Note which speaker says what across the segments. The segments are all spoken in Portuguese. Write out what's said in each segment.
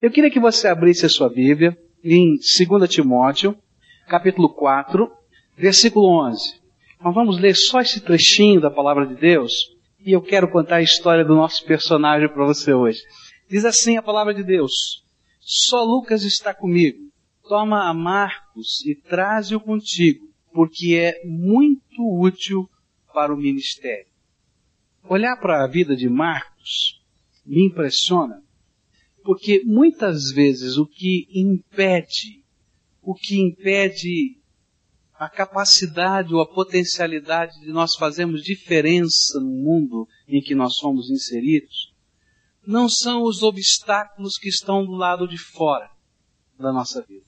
Speaker 1: Eu queria que você abrisse a sua Bíblia em 2 Timóteo, capítulo 4, versículo 11. Nós vamos ler só esse trechinho da palavra de Deus e eu quero contar a história do nosso personagem para você hoje. Diz assim a palavra de Deus: Só Lucas está comigo. Toma a Marcos e traze-o contigo, porque é muito útil para o ministério. Olhar para a vida de Marcos me impressiona, porque muitas vezes o que impede, o que impede a capacidade ou a potencialidade de nós fazermos diferença no mundo em que nós somos inseridos, não são os obstáculos que estão do lado de fora da nossa vida,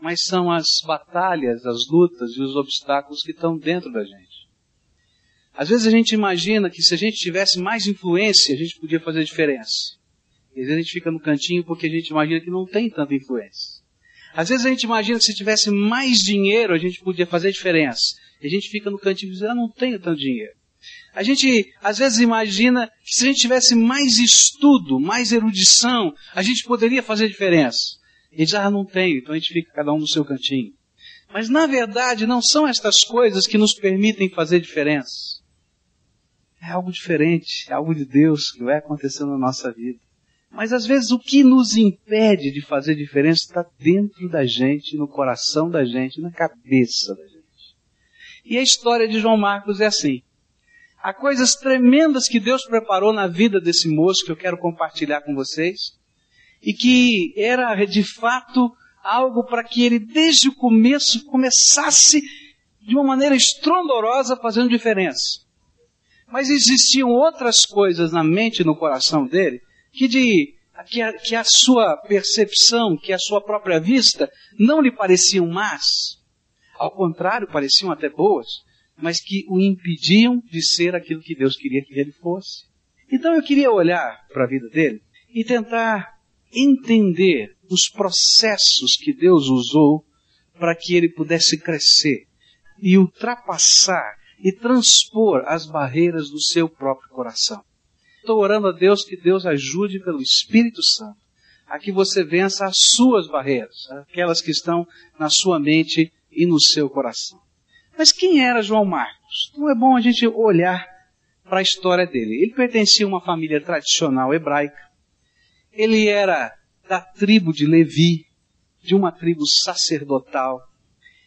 Speaker 1: mas são as batalhas, as lutas e os obstáculos que estão dentro da gente. Às vezes a gente imagina que se a gente tivesse mais influência, a gente podia fazer diferença. Às vezes a gente fica no cantinho porque a gente imagina que não tem tanta influência. Às vezes a gente imagina que se tivesse mais dinheiro, a gente podia fazer diferença. E a gente fica no cantinho e diz, eu não tenho tanto dinheiro. A gente, às vezes, imagina que se a gente tivesse mais estudo, mais erudição, a gente poderia fazer diferença. E diz, ah, não tenho, então a gente fica cada um no seu cantinho. Mas, na verdade, não são estas coisas que nos permitem fazer diferença. É algo diferente, é algo de Deus que vai acontecendo na nossa vida. Mas às vezes o que nos impede de fazer diferença está dentro da gente, no coração da gente, na cabeça da gente. E a história de João Marcos é assim. Há coisas tremendas que Deus preparou na vida desse moço que eu quero compartilhar com vocês. E que era de fato algo para que ele desde o começo começasse de uma maneira estrondorosa fazendo diferença. Mas existiam outras coisas na mente e no coração dele que, de, que, a, que a sua percepção, que a sua própria vista não lhe pareciam más. Ao contrário, pareciam até boas, mas que o impediam de ser aquilo que Deus queria que ele fosse. Então eu queria olhar para a vida dele e tentar entender os processos que Deus usou para que ele pudesse crescer e ultrapassar e transpor as barreiras do seu próprio coração. Estou orando a Deus que Deus ajude pelo Espírito Santo a que você vença as suas barreiras, aquelas que estão na sua mente e no seu coração. Mas quem era João Marcos? Então é bom a gente olhar para a história dele. Ele pertencia a uma família tradicional hebraica. Ele era da tribo de Levi, de uma tribo sacerdotal.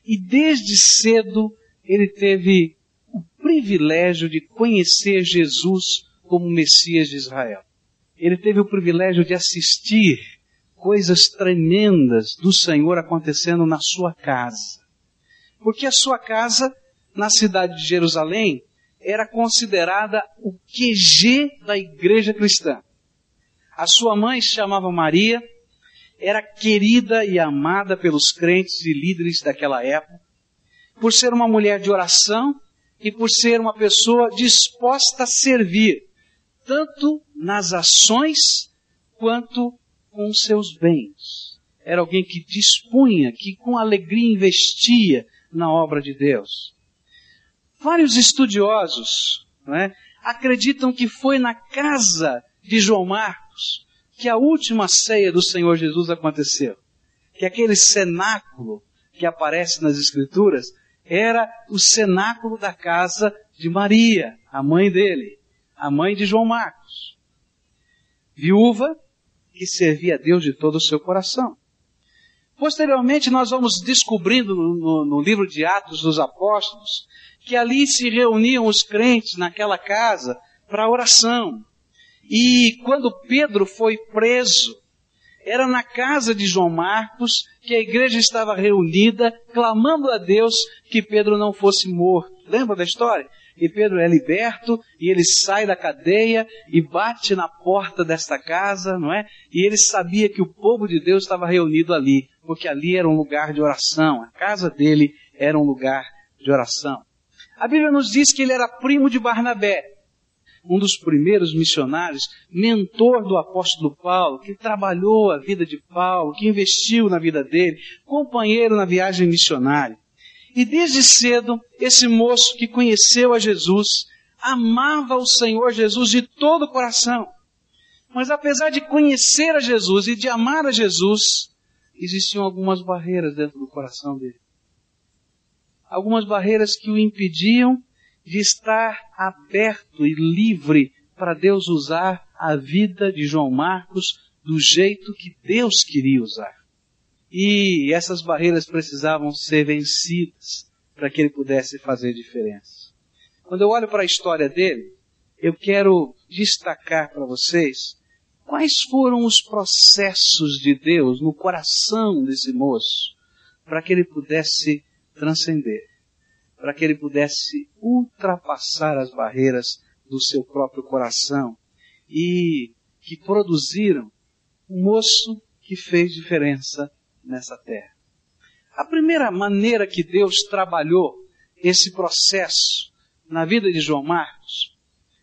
Speaker 1: E desde cedo ele teve o privilégio de conhecer Jesus como Messias de Israel. Ele teve o privilégio de assistir coisas tremendas do Senhor acontecendo na sua casa. Porque a sua casa, na cidade de Jerusalém, era considerada o QG da igreja cristã. A sua mãe se chamava Maria, era querida e amada pelos crentes e líderes daquela época, por ser uma mulher de oração e por ser uma pessoa disposta a servir tanto nas ações quanto com seus bens. Era alguém que dispunha, que com alegria investia na obra de Deus. Vários estudiosos é, acreditam que foi na casa de João Marcos que a última ceia do Senhor Jesus aconteceu. Que aquele cenáculo que aparece nas Escrituras era o cenáculo da casa de Maria, a mãe dele a mãe de João Marcos. Viúva que servia a Deus de todo o seu coração. Posteriormente, nós vamos descobrindo no, no, livro de Atos dos Apóstolos que ali se reuniam os crentes naquela casa para oração. E quando Pedro foi preso, era na casa de João Marcos que a igreja estava reunida, clamando a Deus que Pedro não fosse morto. Lembra da história? E Pedro é liberto e ele sai da cadeia e bate na porta desta casa, não é? E ele sabia que o povo de Deus estava reunido ali, porque ali era um lugar de oração, a casa dele era um lugar de oração. A Bíblia nos diz que ele era primo de Barnabé, um dos primeiros missionários, mentor do apóstolo Paulo, que trabalhou a vida de Paulo, que investiu na vida dele, companheiro na viagem missionária. E desde cedo, esse moço que conheceu a Jesus, amava o Senhor Jesus de todo o coração. Mas apesar de conhecer a Jesus e de amar a Jesus, existiam algumas barreiras dentro do coração dele. Algumas barreiras que o impediam de estar aberto e livre para Deus usar a vida de João Marcos do jeito que Deus queria usar. E essas barreiras precisavam ser vencidas para que ele pudesse fazer diferença. Quando eu olho para a história dele, eu quero destacar para vocês quais foram os processos de Deus no coração desse moço para que ele pudesse transcender, para que ele pudesse ultrapassar as barreiras do seu próprio coração e que produziram um moço que fez diferença nessa terra. A primeira maneira que Deus trabalhou esse processo na vida de João Marcos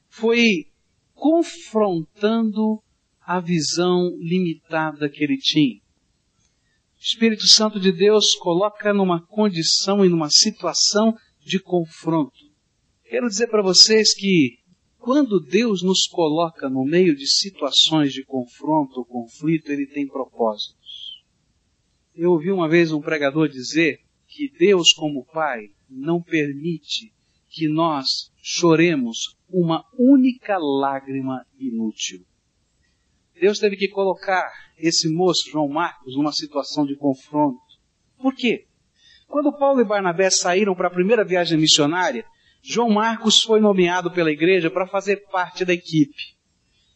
Speaker 1: foi confrontando a visão limitada que ele tinha. O Espírito Santo de Deus coloca numa condição e numa situação de confronto. Quero dizer para vocês que quando Deus nos coloca no meio de situações de confronto ou conflito, Ele tem propósitos. Eu ouvi uma vez um pregador dizer que Deus, como Pai, não permite que nós choremos uma única lágrima inútil. Deus teve que colocar esse moço, João Marcos, numa situação de confronto. Por quê? Quando Paulo e Barnabé saíram para a primeira viagem missionária, João Marcos foi nomeado pela igreja para fazer parte da equipe.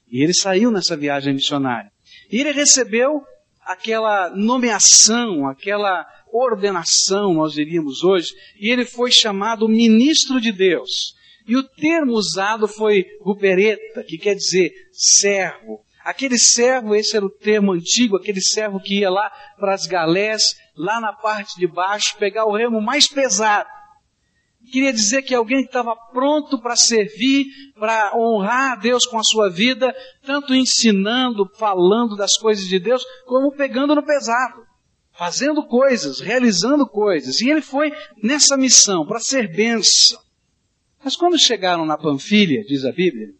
Speaker 1: E ele saiu nessa viagem missionária. E ele recebeu aquela nomeação, aquela ordenação, nós diríamos hoje, e ele foi chamado ministro de Deus. E o termo usado foi rupereta, que quer dizer servo. Aquele servo, esse era o termo antigo, aquele servo que ia lá para as galés, lá na parte de baixo, pegar o remo mais pesado queria dizer que alguém estava pronto para servir, para honrar a Deus com a sua vida, tanto ensinando, falando das coisas de Deus, como pegando no pesado, fazendo coisas, realizando coisas. E ele foi nessa missão, para ser benção. Mas quando chegaram na Panfilha, diz a Bíblia,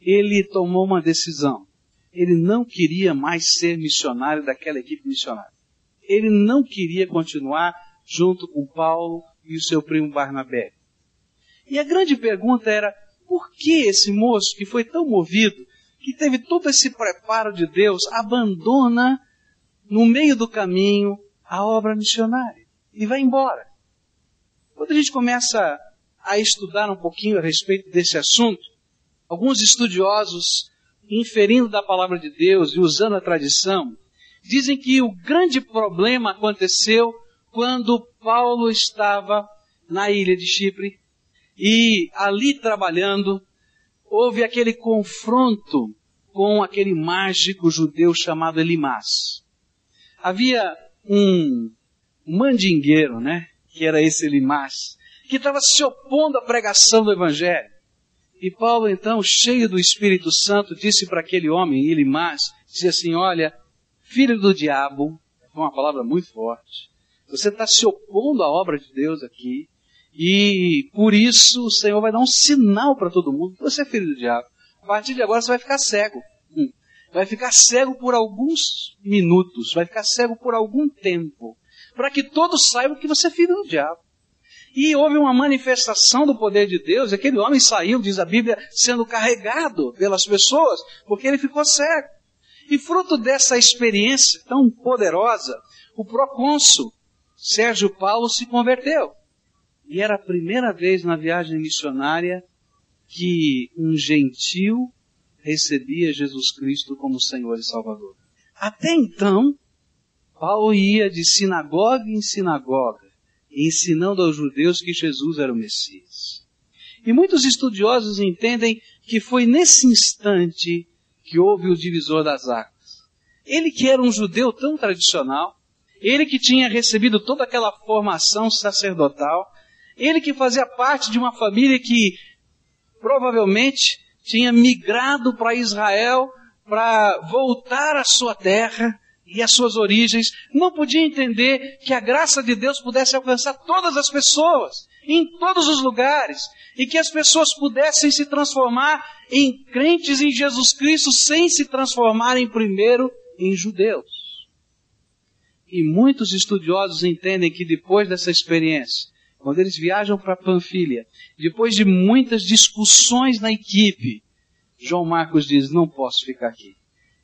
Speaker 1: ele tomou uma decisão. Ele não queria mais ser missionário daquela equipe missionária. Ele não queria continuar junto com Paulo e o seu primo Barnabé. E a grande pergunta era, por que esse moço que foi tão movido, que teve todo esse preparo de Deus, abandona no meio do caminho a obra missionária e vai embora? Quando a gente começa a estudar um pouquinho a respeito desse assunto, alguns estudiosos, inferindo da palavra de Deus e usando a tradição, dizem que o grande problema aconteceu quando Paulo estava na ilha de Chipre e ali trabalhando, houve aquele confronto com aquele mágico judeu chamado Elimas. Havia um mandingueiro, né? Que era esse Elimas, que estava se opondo à pregação do Evangelho. E Paulo, então, cheio do Espírito Santo, disse para aquele homem, Elimas, disse assim: Olha, filho do diabo, foi uma palavra muito forte, você está se opondo à obra de Deus aqui. E por isso o Senhor vai dar um sinal para todo mundo. Você é filho do diabo. A partir de agora você vai ficar cego. Hum. Vai ficar cego por alguns minutos. Vai ficar cego por algum tempo. Para que todos saibam que você é filho do diabo. E houve uma manifestação do poder de Deus. Aquele homem saiu, diz a Bíblia, sendo carregado pelas pessoas, porque ele ficou cego. E fruto dessa experiência tão poderosa, o procônsul Sérgio Paulo se converteu. E era a primeira vez na viagem missionária que um gentil recebia Jesus Cristo como Senhor e Salvador. Até então, Paulo ia de sinagoga em sinagoga, ensinando aos judeus que Jesus era o Messias. E muitos estudiosos entendem que foi nesse instante que houve o divisor das águas. Ele que era um judeu tão tradicional, ele que tinha recebido toda aquela formação sacerdotal, ele que fazia parte de uma família que provavelmente tinha migrado para Israel para voltar à sua terra e às suas origens, não podia entender que a graça de Deus pudesse alcançar todas as pessoas. em todos os lugares e que as pessoas pudessem se transformar em crentes em Jesus Cristo sem se transformarem primeiro em judeus. E muitos estudiosos entendem que depois dessa experiência, quando eles viajam para Panfilha, depois de muitas discussões na equipe, João Marcos diz: Não posso ficar aqui.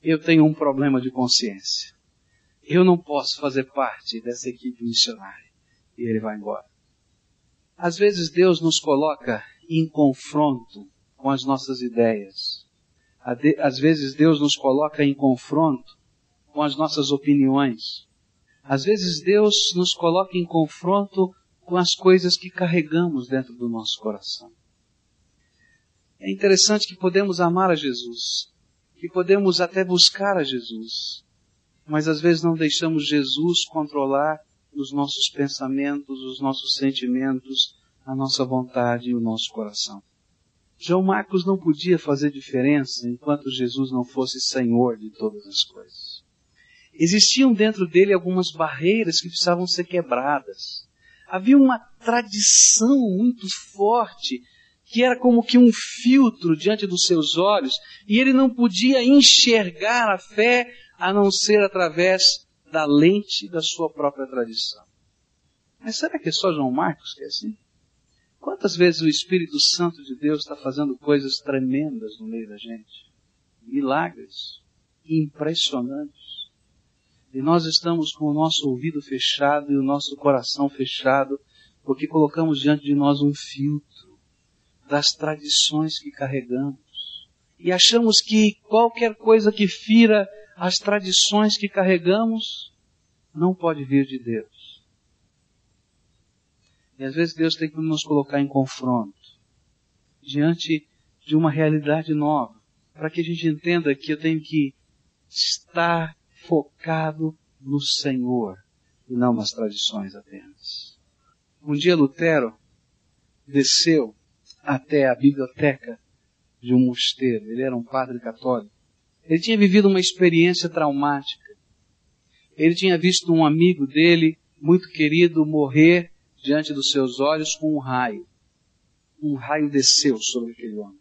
Speaker 1: Eu tenho um problema de consciência. Eu não posso fazer parte dessa equipe missionária. E ele vai embora. Às vezes Deus nos coloca em confronto com as nossas ideias. Às vezes Deus nos coloca em confronto com as nossas opiniões. Às vezes Deus nos coloca em confronto com as coisas que carregamos dentro do nosso coração. É interessante que podemos amar a Jesus, que podemos até buscar a Jesus, mas às vezes não deixamos Jesus controlar os nossos pensamentos, os nossos sentimentos, a nossa vontade e o nosso coração. João Marcos não podia fazer diferença enquanto Jesus não fosse Senhor de todas as coisas. Existiam dentro dele algumas barreiras que precisavam ser quebradas. Havia uma tradição muito forte que era como que um filtro diante dos seus olhos e ele não podia enxergar a fé a não ser através da lente da sua própria tradição. Mas será que é só João Marcos que é assim? Quantas vezes o Espírito Santo de Deus está fazendo coisas tremendas no meio da gente? Milagres impressionantes. E nós estamos com o nosso ouvido fechado e o nosso coração fechado, porque colocamos diante de nós um filtro das tradições que carregamos. E achamos que qualquer coisa que fira as tradições que carregamos não pode vir de Deus. E às vezes Deus tem que nos colocar em confronto diante de uma realidade nova, para que a gente entenda que eu tenho que estar focado no Senhor e não nas tradições apenas. Um dia Lutero desceu até a biblioteca de um mosteiro. Ele era um padre católico. Ele tinha vivido uma experiência traumática. Ele tinha visto um amigo dele, muito querido, morrer diante dos seus olhos com um raio. Um raio desceu sobre aquele homem.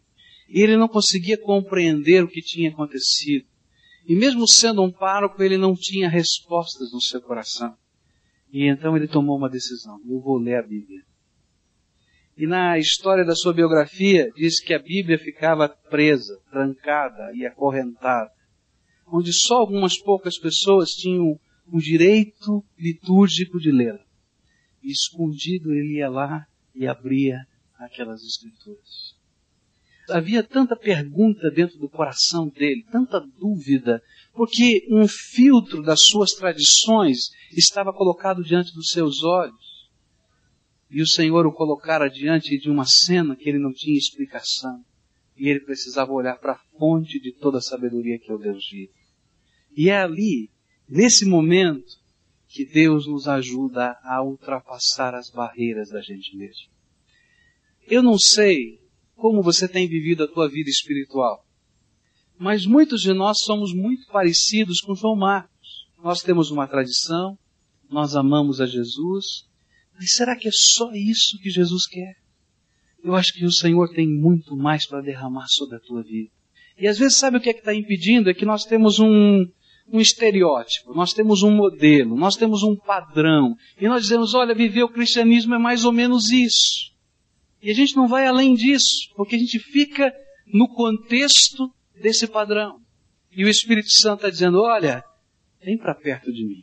Speaker 1: E ele não conseguia compreender o que tinha acontecido. E mesmo sendo um pároco, ele não tinha respostas no seu coração. E então ele tomou uma decisão: eu vou ler a Bíblia. E na história da sua biografia diz que a Bíblia ficava presa, trancada e acorrentada, onde só algumas poucas pessoas tinham o direito litúrgico de lê-la. Escondido ele ia lá e abria aquelas escrituras. Havia tanta pergunta dentro do coração dele, tanta dúvida, porque um filtro das suas tradições estava colocado diante dos seus olhos e o Senhor o colocara diante de uma cena que ele não tinha explicação. E ele precisava olhar para a fonte de toda a sabedoria que é o Deus vivo. E é ali, nesse momento, que Deus nos ajuda a ultrapassar as barreiras da gente mesmo. Eu não sei como você tem vivido a tua vida espiritual, mas muitos de nós somos muito parecidos com João Marcos. Nós temos uma tradição, nós amamos a Jesus, mas será que é só isso que Jesus quer? Eu acho que o Senhor tem muito mais para derramar sobre a tua vida. E às vezes sabe o que é que está impedindo? É que nós temos um, um estereótipo, nós temos um modelo, nós temos um padrão. E nós dizemos, olha, viver o cristianismo é mais ou menos isso. E a gente não vai além disso, porque a gente fica no contexto desse padrão. E o Espírito Santo está dizendo, olha, vem para perto de mim.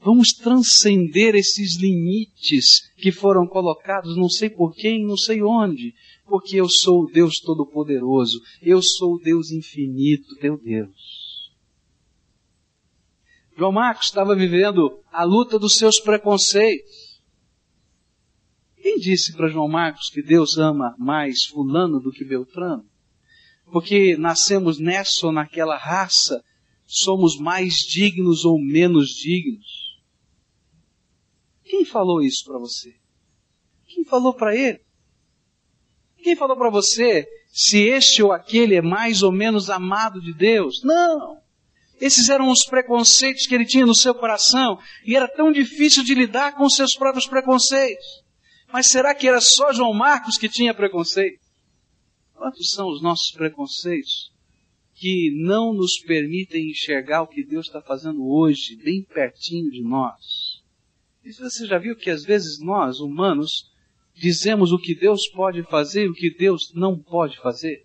Speaker 1: Vamos transcender esses limites que foram colocados, não sei por quem, não sei onde, porque eu sou o Deus Todo-Poderoso, eu sou o Deus infinito, teu Deus. João Marcos estava vivendo a luta dos seus preconceitos. Quem disse para João Marcos que Deus ama mais fulano do que Beltrano? Porque nascemos nessa ou naquela raça, somos mais dignos ou menos dignos. Quem falou isso para você? Quem falou para ele? Quem falou para você se este ou aquele é mais ou menos amado de Deus? Não! Esses eram os preconceitos que ele tinha no seu coração e era tão difícil de lidar com seus próprios preconceitos. Mas será que era só João Marcos que tinha preconceito? Quantos são os nossos preconceitos que não nos permitem enxergar o que Deus está fazendo hoje, bem pertinho de nós? E você já viu que às vezes nós, humanos, dizemos o que Deus pode fazer e o que Deus não pode fazer?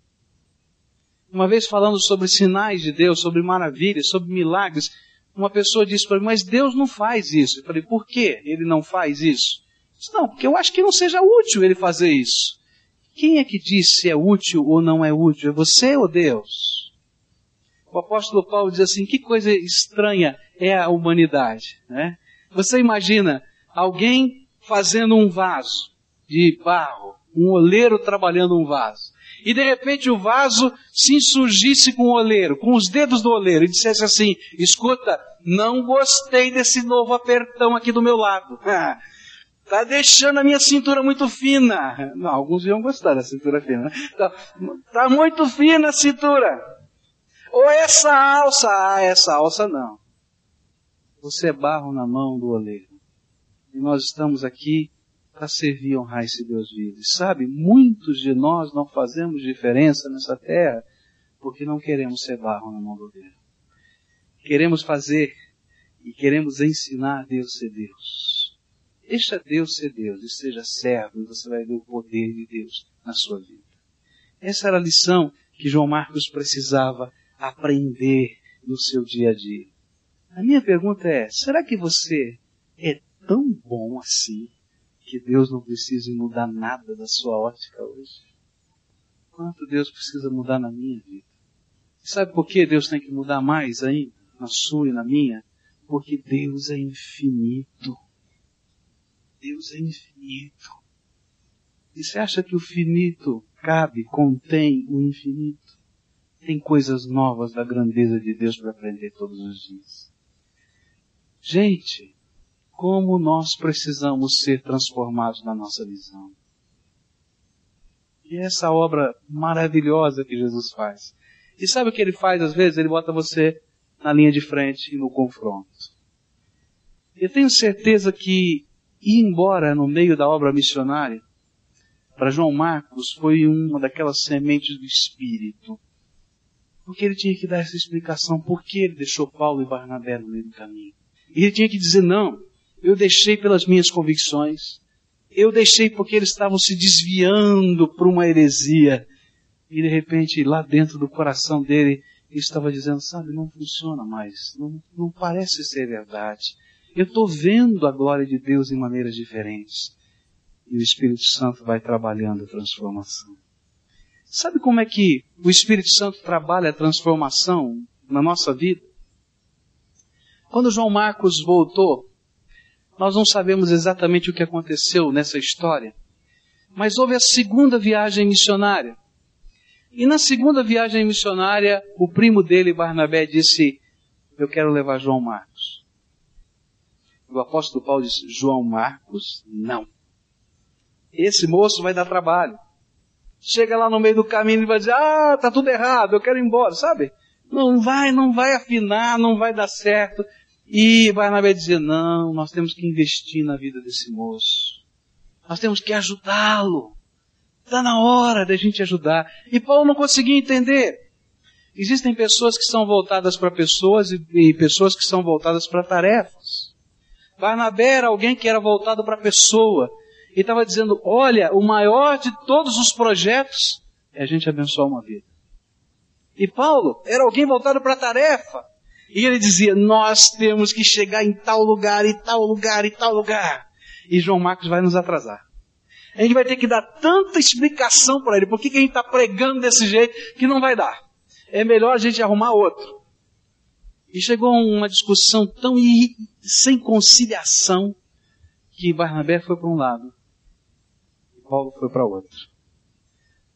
Speaker 1: Uma vez falando sobre sinais de Deus, sobre maravilhas, sobre milagres, uma pessoa disse para mim, mas Deus não faz isso. Eu falei, por que ele não faz isso? Disse, não, porque eu acho que não seja útil ele fazer isso. Quem é que diz se é útil ou não é útil? É você ou Deus? O apóstolo Paulo diz assim: que coisa estranha é a humanidade. Né? Você imagina alguém fazendo um vaso de barro, um oleiro trabalhando um vaso. E de repente o vaso se insurgisse com o oleiro, com os dedos do oleiro, e dissesse assim: escuta, não gostei desse novo apertão aqui do meu lado. Está deixando a minha cintura muito fina. Não, alguns iam gostar da cintura fina. Está tá muito fina a cintura. Ou essa alça. Ah, essa alça não. Você é barro na mão do oleiro. E nós estamos aqui para servir e honrar esse Deus vivo. E sabe, muitos de nós não fazemos diferença nessa terra porque não queremos ser barro na mão do oleiro. Queremos fazer e queremos ensinar a Deus ser Deus. Deixa Deus ser Deus e seja servo e você vai ver o poder de Deus na sua vida. Essa era a lição que João Marcos precisava aprender no seu dia a dia. A minha pergunta é, será que você é tão bom assim que Deus não precisa mudar nada da sua ótica hoje? Quanto Deus precisa mudar na minha vida? E sabe por que Deus tem que mudar mais ainda, na sua e na minha? Porque Deus é infinito. Deus é infinito. E você acha que o finito cabe, contém o infinito? Tem coisas novas da grandeza de Deus para aprender todos os dias. Gente, como nós precisamos ser transformados na nossa visão. E essa obra maravilhosa que Jesus faz. E sabe o que ele faz às vezes? Ele bota você na linha de frente e no confronto. Eu tenho certeza que e embora no meio da obra missionária, para João Marcos foi uma daquelas sementes do Espírito. Porque ele tinha que dar essa explicação por que ele deixou Paulo e Barnabé no meio do caminho. E ele tinha que dizer, não, eu deixei pelas minhas convicções, eu deixei porque eles estavam se desviando para uma heresia. E de repente, lá dentro do coração dele, ele estava dizendo, sabe, não funciona mais, não, não parece ser verdade. Eu estou vendo a glória de Deus em maneiras diferentes. E o Espírito Santo vai trabalhando a transformação. Sabe como é que o Espírito Santo trabalha a transformação na nossa vida? Quando João Marcos voltou, nós não sabemos exatamente o que aconteceu nessa história, mas houve a segunda viagem missionária. E na segunda viagem missionária, o primo dele, Barnabé, disse: Eu quero levar João Marcos. O apóstolo Paulo disse, João Marcos, não. Esse moço vai dar trabalho. Chega lá no meio do caminho e vai dizer, ah, tá tudo errado, eu quero ir embora, sabe? Não vai, não vai afinar, não vai dar certo. E Barnabé dizia, não, nós temos que investir na vida desse moço. Nós temos que ajudá-lo. Está na hora da gente ajudar. E Paulo não conseguia entender. Existem pessoas que são voltadas para pessoas e, e pessoas que são voltadas para tarefas. Barnabé era alguém que era voltado para a pessoa. E estava dizendo: olha, o maior de todos os projetos é a gente abençoar uma vida. E Paulo era alguém voltado para a tarefa. E ele dizia: nós temos que chegar em tal lugar, e tal lugar, e tal lugar. E João Marcos vai nos atrasar. A gente vai ter que dar tanta explicação para ele. Por que, a gente está pregando desse jeito que não vai dar? É melhor a gente arrumar outro. E chegou a uma discussão tão sem conciliação que Barnabé foi para um lado e Paulo foi para outro.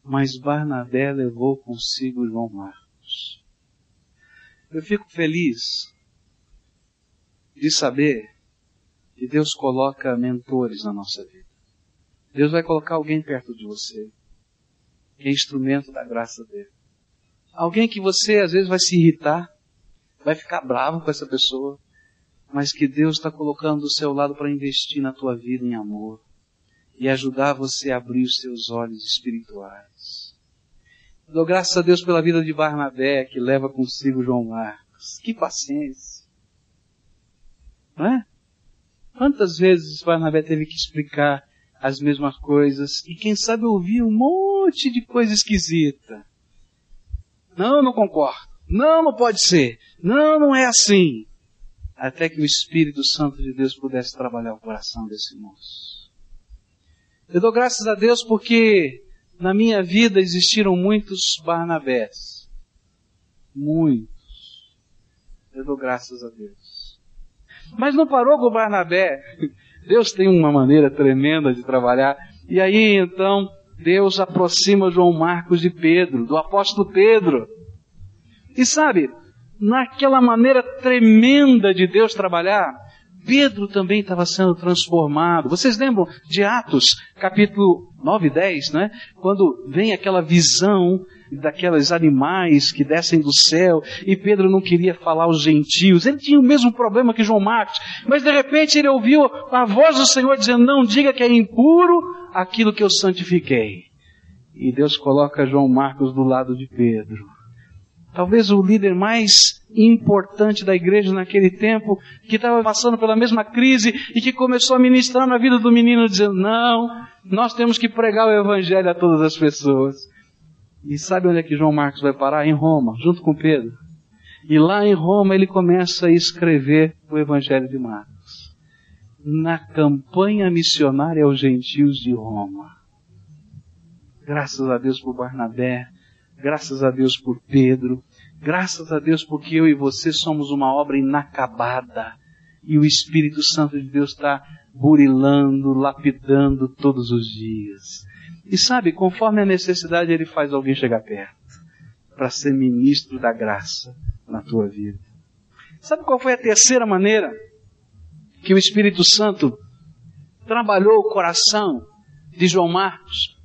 Speaker 1: Mas Barnabé levou consigo João Marcos. Eu fico feliz de saber que Deus coloca mentores na nossa vida. Deus vai colocar alguém perto de você, que é instrumento da graça dele. Alguém que você às vezes vai se irritar, vai ficar bravo com essa pessoa, mas que Deus está colocando do seu lado para investir na tua vida em amor. e ajudar você a abrir os seus olhos espirituais. Dou graças a Deus pela vida de Barnabé, que leva consigo João Marcos. Que paciência! Não é? Quantas vezes Barnabé teve que explicar as mesmas coisas e quem sabe ouvir um monte de coisa esquisita. Não, não concordo. Não, não pode ser. Não, não é assim. Até que o Espírito Santo de Deus pudesse trabalhar o coração desse moço. Eu dou graças a Deus porque na minha vida existiram muitos Barnabés. Muitos. Eu dou graças a Deus. Mas não parou com o Barnabé. Deus tem uma maneira tremenda de trabalhar. E aí então Deus aproxima João Marcos de Pedro, do apóstolo Pedro. E sabe, naquela maneira tremenda de Deus trabalhar, Pedro também estava sendo transformado. Vocês lembram de Atos, capítulo 9 e 10, né? Quando vem aquela visão daqueles animais que descem do céu e Pedro não queria falar aos gentios. Ele tinha o mesmo problema que João Marcos, mas de repente ele ouviu a voz do Senhor dizendo: Não diga que é impuro aquilo que eu santifiquei. E Deus coloca João Marcos do lado de Pedro talvez o líder mais importante da igreja naquele tempo, que estava passando pela mesma crise e que começou a ministrar na vida do menino, dizendo: Não, nós temos que pregar o evangelho a todas as pessoas. E sabe onde é que João Marcos vai parar? Em Roma, junto com Pedro. E lá em Roma ele começa a escrever o evangelho de Marcos. Na campanha missionária aos gentios de Roma. Graças a Deus por Barnabé, Graças a Deus por Pedro. Graças a Deus porque eu e você somos uma obra inacabada. E o Espírito Santo de Deus está burilando, lapidando todos os dias. E sabe, conforme a necessidade, ele faz alguém chegar perto para ser ministro da graça na tua vida. Sabe qual foi a terceira maneira que o Espírito Santo trabalhou o coração de João Marcos?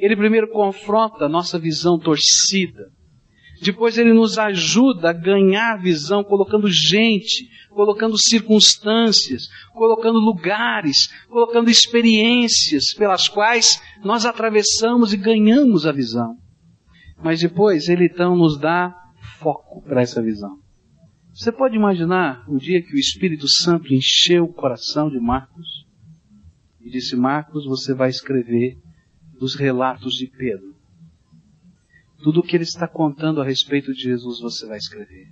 Speaker 1: Ele primeiro confronta a nossa visão torcida. Depois ele nos ajuda a ganhar visão, colocando gente, colocando circunstâncias, colocando lugares, colocando experiências pelas quais nós atravessamos e ganhamos a visão. Mas depois ele então nos dá foco para essa visão. Você pode imaginar o dia que o Espírito Santo encheu o coração de Marcos e disse: Marcos, você vai escrever dos relatos de Pedro. Tudo o que ele está contando a respeito de Jesus você vai escrever.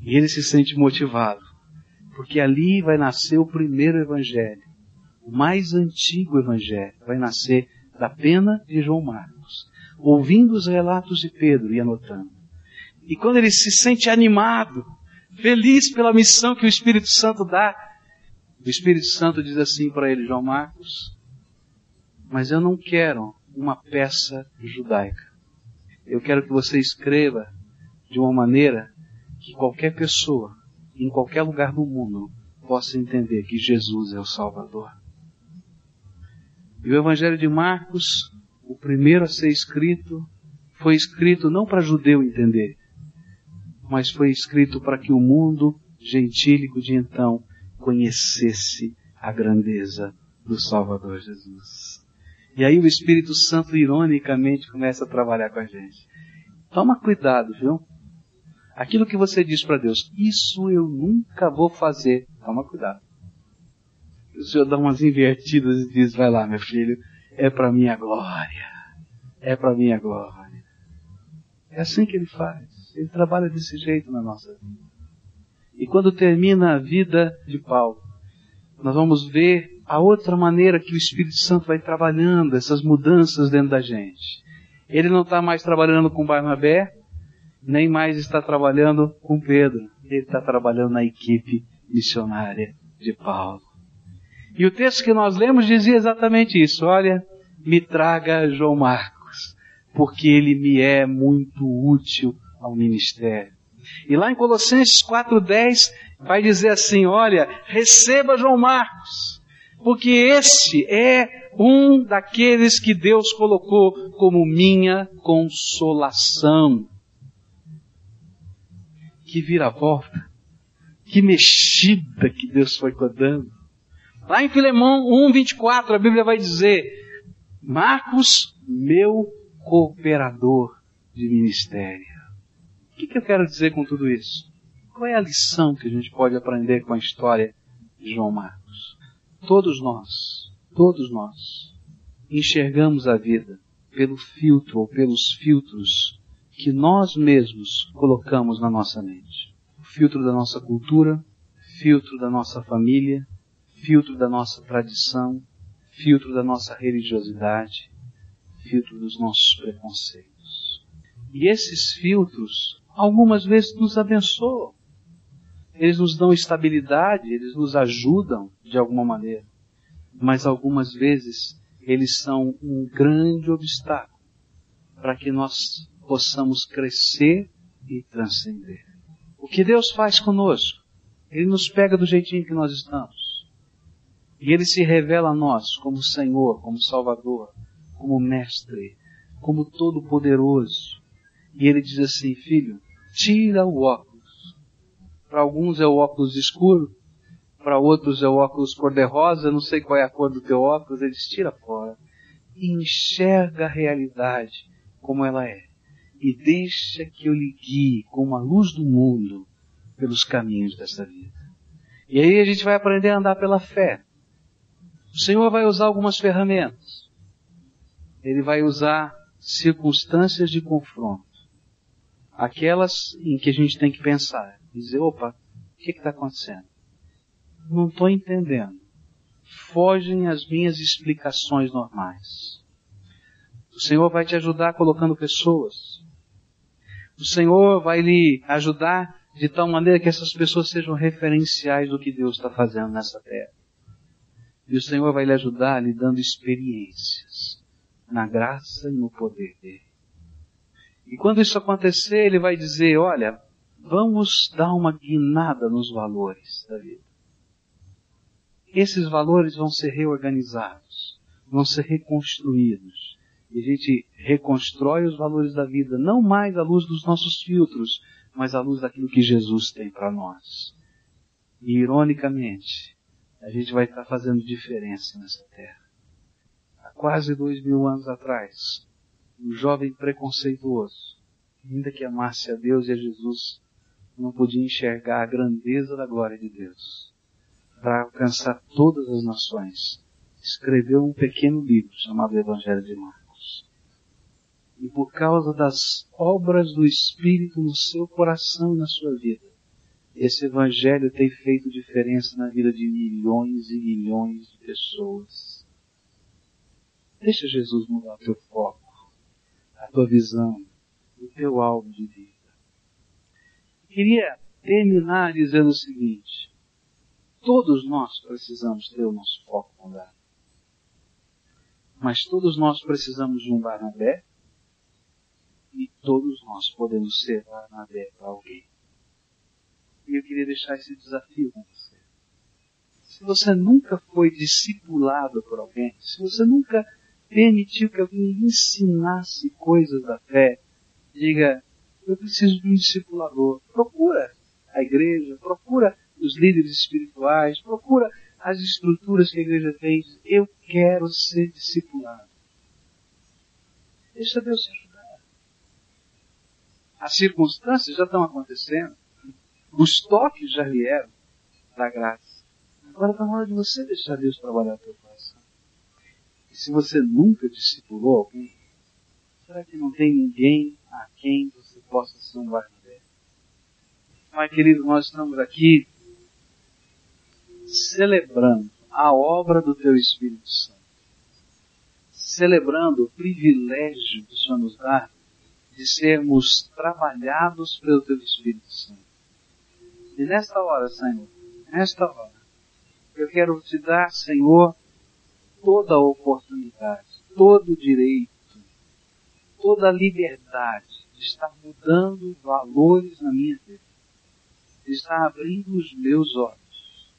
Speaker 1: E ele se sente motivado, porque ali vai nascer o primeiro evangelho, o mais antigo evangelho, vai nascer da pena de João Marcos, ouvindo os relatos de Pedro e anotando. E quando ele se sente animado, feliz pela missão que o Espírito Santo dá, o Espírito Santo diz assim para ele, João Marcos, mas eu não quero uma peça judaica. Eu quero que você escreva de uma maneira que qualquer pessoa, em qualquer lugar do mundo, possa entender que Jesus é o Salvador. E o Evangelho de Marcos, o primeiro a ser escrito, foi escrito não para judeu entender, mas foi escrito para que o mundo gentílico de então conhecesse a grandeza do Salvador Jesus. E aí o Espírito Santo, ironicamente, começa a trabalhar com a gente. Toma cuidado, viu? Aquilo que você diz para Deus, isso eu nunca vou fazer. Toma cuidado. O Senhor dá umas invertidas e diz: vai lá, meu filho, é para minha glória. É para minha glória. É assim que ele faz. Ele trabalha desse jeito na nossa vida. E quando termina a vida de Paulo, nós vamos ver a outra maneira que o Espírito Santo vai trabalhando essas mudanças dentro da gente. Ele não está mais trabalhando com Barnabé, nem mais está trabalhando com Pedro. Ele está trabalhando na equipe missionária de Paulo. E o texto que nós lemos dizia exatamente isso. Olha, me traga João Marcos, porque ele me é muito útil ao ministério. E lá em Colossenses 4,10 vai dizer assim: olha, receba João Marcos porque este é um daqueles que Deus colocou como minha consolação. Que vira-volta, que mexida que Deus foi dando. Lá em Filemão 1:24 a Bíblia vai dizer: Marcos, meu cooperador de ministério. O que, que eu quero dizer com tudo isso? Qual é a lição que a gente pode aprender com a história de João Marcos? Todos nós, todos nós, enxergamos a vida pelo filtro ou pelos filtros que nós mesmos colocamos na nossa mente. O filtro da nossa cultura, filtro da nossa família, filtro da nossa tradição, filtro da nossa religiosidade, filtro dos nossos preconceitos. E esses filtros, algumas vezes, nos abençoam. Eles nos dão estabilidade, eles nos ajudam de alguma maneira. Mas algumas vezes, eles são um grande obstáculo para que nós possamos crescer e transcender. O que Deus faz conosco? Ele nos pega do jeitinho que nós estamos. E Ele se revela a nós como Senhor, como Salvador, como Mestre, como Todo-Poderoso. E Ele diz assim, filho, tira o óculos. Para alguns é o óculos escuro, para outros é o óculos cor-de-rosa, não sei qual é a cor do teu óculos, ele diz, tira fora. E enxerga a realidade como ela é. E deixa que eu lhe guie como a luz do mundo pelos caminhos dessa vida. E aí a gente vai aprender a andar pela fé. O Senhor vai usar algumas ferramentas. Ele vai usar circunstâncias de confronto. Aquelas em que a gente tem que pensar. Dizer, opa, o que está acontecendo? Não estou entendendo. Fogem as minhas explicações normais. O Senhor vai te ajudar colocando pessoas. O Senhor vai lhe ajudar de tal maneira que essas pessoas sejam referenciais do que Deus está fazendo nessa terra. E o Senhor vai lhe ajudar lhe dando experiências na graça e no poder dele. E quando isso acontecer, ele vai dizer: olha, vamos dar uma guinada nos valores da vida. Esses valores vão ser reorganizados, vão ser reconstruídos. E a gente reconstrói os valores da vida, não mais à luz dos nossos filtros, mas à luz daquilo que Jesus tem para nós. E ironicamente, a gente vai estar fazendo diferença nessa terra. Há quase dois mil anos atrás, um jovem preconceituoso, ainda que amasse a Deus e a Jesus, não podia enxergar a grandeza da glória de Deus. Para alcançar todas as nações, escreveu um pequeno livro chamado Evangelho de Marcos. E por causa das obras do Espírito no seu coração e na sua vida, esse Evangelho tem feito diferença na vida de milhões e milhões de pessoas. Deixa Jesus mudar o teu foco, a tua visão, o teu alvo de vida. Queria terminar dizendo o seguinte: todos nós precisamos ter o nosso foco mudado. Mas todos nós precisamos de um Barnabé e todos nós podemos ser Barnabé para alguém. E eu queria deixar esse desafio com você. Se você nunca foi discipulado por alguém, se você nunca permitiu que alguém ensinasse coisas da fé, diga, eu preciso de um discipulador. Procura a igreja, procura os líderes espirituais, procura as estruturas que a igreja tem. Eu quero ser discipulado. Deixa Deus te ajudar. As circunstâncias já estão acontecendo. Os toques já vieram da graça. Agora está na hora de você deixar Deus trabalhar no teu coração. E se você nunca discipulou alguém, será que não tem ninguém a quem possa ser um Barnabé? Pai querido, nós estamos aqui celebrando a obra do Teu Espírito Santo. Celebrando o privilégio que o Senhor nos dá de sermos trabalhados pelo Teu Espírito Santo. E nesta hora, Senhor, nesta hora, eu quero te dar, Senhor, toda a oportunidade, todo o direito, toda a liberdade estar mudando valores na minha vida, estar abrindo os meus olhos.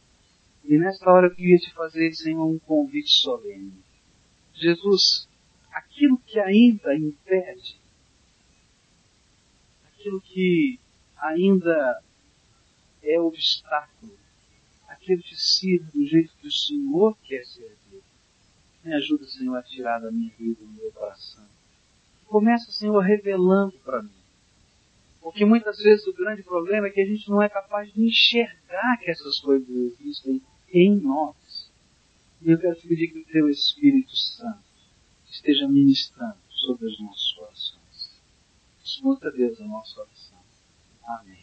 Speaker 1: E nesta hora eu queria te fazer, Senhor, um convite solene. Jesus, aquilo que ainda impede, aquilo que ainda é obstáculo aquilo te sirva do jeito que o Senhor quer servir. Me ajuda, Senhor, a tirar da minha vida, do meu coração. Começa, Senhor, revelando para mim. Porque muitas vezes o grande problema é que a gente não é capaz de enxergar que essas coisas existem em nós. E eu quero te pedir que o teu Espírito Santo esteja ministrando sobre os nossos corações. Escuta, Deus, a nossa oração. Amém.